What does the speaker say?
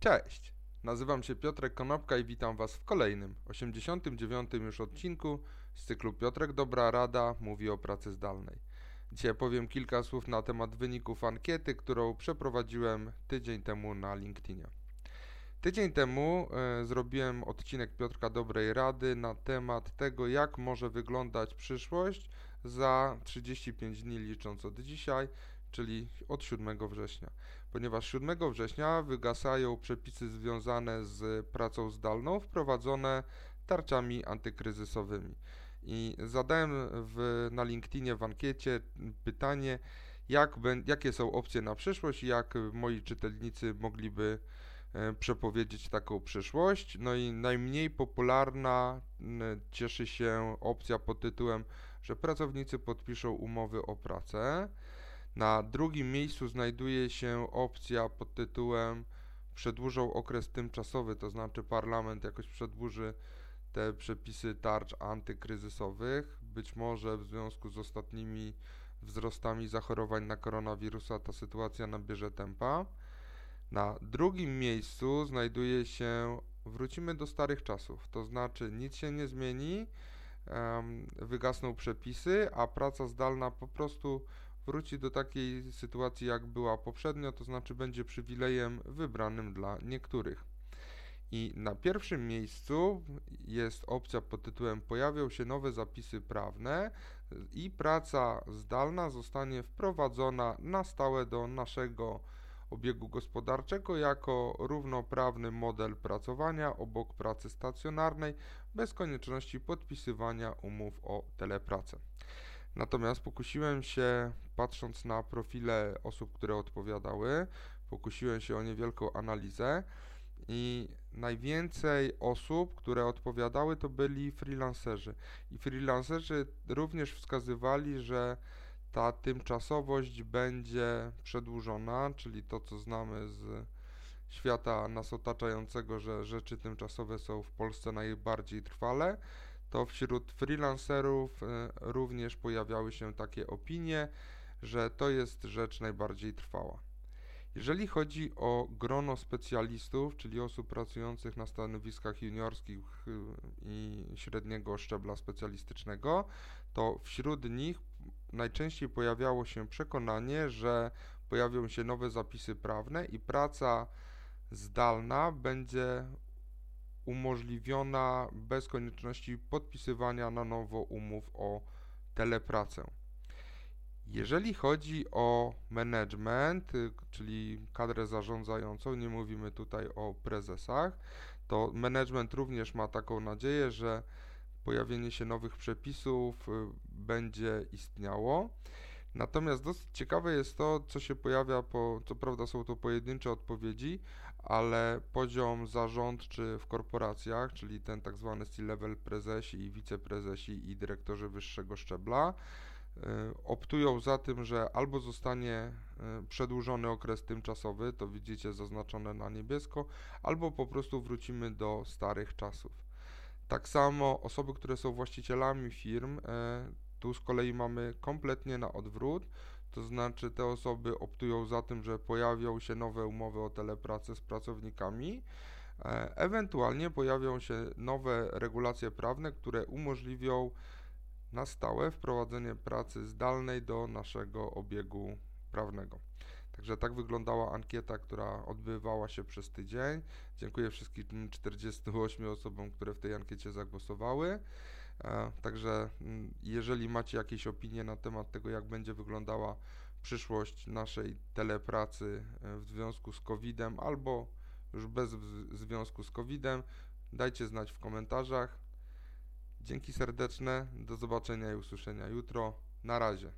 Cześć! Nazywam się Piotrek Konopka i witam Was w kolejnym, 89. już odcinku z cyklu Piotrek Dobra Rada mówi o pracy zdalnej. Dzisiaj powiem kilka słów na temat wyników ankiety, którą przeprowadziłem tydzień temu na LinkedInie. Tydzień temu e, zrobiłem odcinek Piotrka Dobrej Rady na temat tego, jak może wyglądać przyszłość za 35 dni licząc od dzisiaj, czyli od 7 września. Ponieważ 7 września wygasają przepisy związane z pracą zdalną wprowadzone tarczami antykryzysowymi. I zadałem w, na LinkedInie w ankiecie pytanie, jak, jakie są opcje na przyszłość i jak moi czytelnicy mogliby e, przepowiedzieć taką przyszłość. No i najmniej popularna cieszy się opcja pod tytułem, że pracownicy podpiszą umowy o pracę. Na drugim miejscu znajduje się opcja pod tytułem przedłużą okres tymczasowy, to znaczy parlament jakoś przedłuży te przepisy tarcz antykryzysowych. Być może w związku z ostatnimi wzrostami zachorowań na koronawirusa ta sytuacja nabierze tempa. Na drugim miejscu znajduje się wrócimy do starych czasów, to znaczy nic się nie zmieni, wygasną przepisy, a praca zdalna po prostu wróci do takiej sytuacji, jak była poprzednio, to znaczy będzie przywilejem wybranym dla niektórych. I na pierwszym miejscu jest opcja pod tytułem Pojawią się nowe zapisy prawne i praca zdalna zostanie wprowadzona na stałe do naszego obiegu gospodarczego jako równoprawny model pracowania obok pracy stacjonarnej bez konieczności podpisywania umów o telepracę. Natomiast pokusiłem się, patrząc na profile osób, które odpowiadały, pokusiłem się o niewielką analizę i najwięcej osób, które odpowiadały, to byli freelancerzy. I freelancerzy również wskazywali, że ta tymczasowość będzie przedłużona, czyli to, co znamy z świata nas otaczającego, że rzeczy tymczasowe są w Polsce najbardziej trwale, to wśród freelancerów e, również pojawiały się takie opinie, że to jest rzecz najbardziej trwała. Jeżeli chodzi o grono specjalistów, czyli osób pracujących na stanowiskach juniorskich e, i średniego szczebla specjalistycznego, to wśród nich najczęściej pojawiało się przekonanie, że pojawią się nowe zapisy prawne i praca zdalna będzie umożliwiona bez konieczności podpisywania na nowo umów o telepracę. Jeżeli chodzi o management, y, czyli kadrę zarządzającą, nie mówimy tutaj o prezesach, to management również ma taką nadzieję, że pojawienie się nowych przepisów y, będzie istniało. Natomiast dosyć ciekawe jest to, co się pojawia po, co prawda są to pojedyncze odpowiedzi, ale poziom zarządczy w korporacjach, czyli ten tak zwany C-level prezesi i wiceprezesi i dyrektorzy wyższego szczebla, y, optują za tym, że albo zostanie y, przedłużony okres tymczasowy, to widzicie zaznaczone na niebiesko, albo po prostu wrócimy do starych czasów. Tak samo osoby, które są właścicielami firm, y, tu z kolei mamy kompletnie na odwrót, to znaczy te osoby optują za tym, że pojawią się nowe umowy o telepracę z pracownikami, e, ewentualnie pojawią się nowe regulacje prawne, które umożliwią na stałe wprowadzenie pracy zdalnej do naszego obiegu prawnego. Także tak wyglądała ankieta, która odbywała się przez tydzień. Dziękuję wszystkim 48 osobom, które w tej ankiecie zagłosowały. Także mm, jeżeli macie jakieś opinie na temat tego, jak będzie wyglądała przyszłość naszej telepracy e, w związku z COVID-em albo już bez związku z COVID-em, dajcie znać w komentarzach. Dzięki serdeczne, do zobaczenia i usłyszenia jutro. Na razie.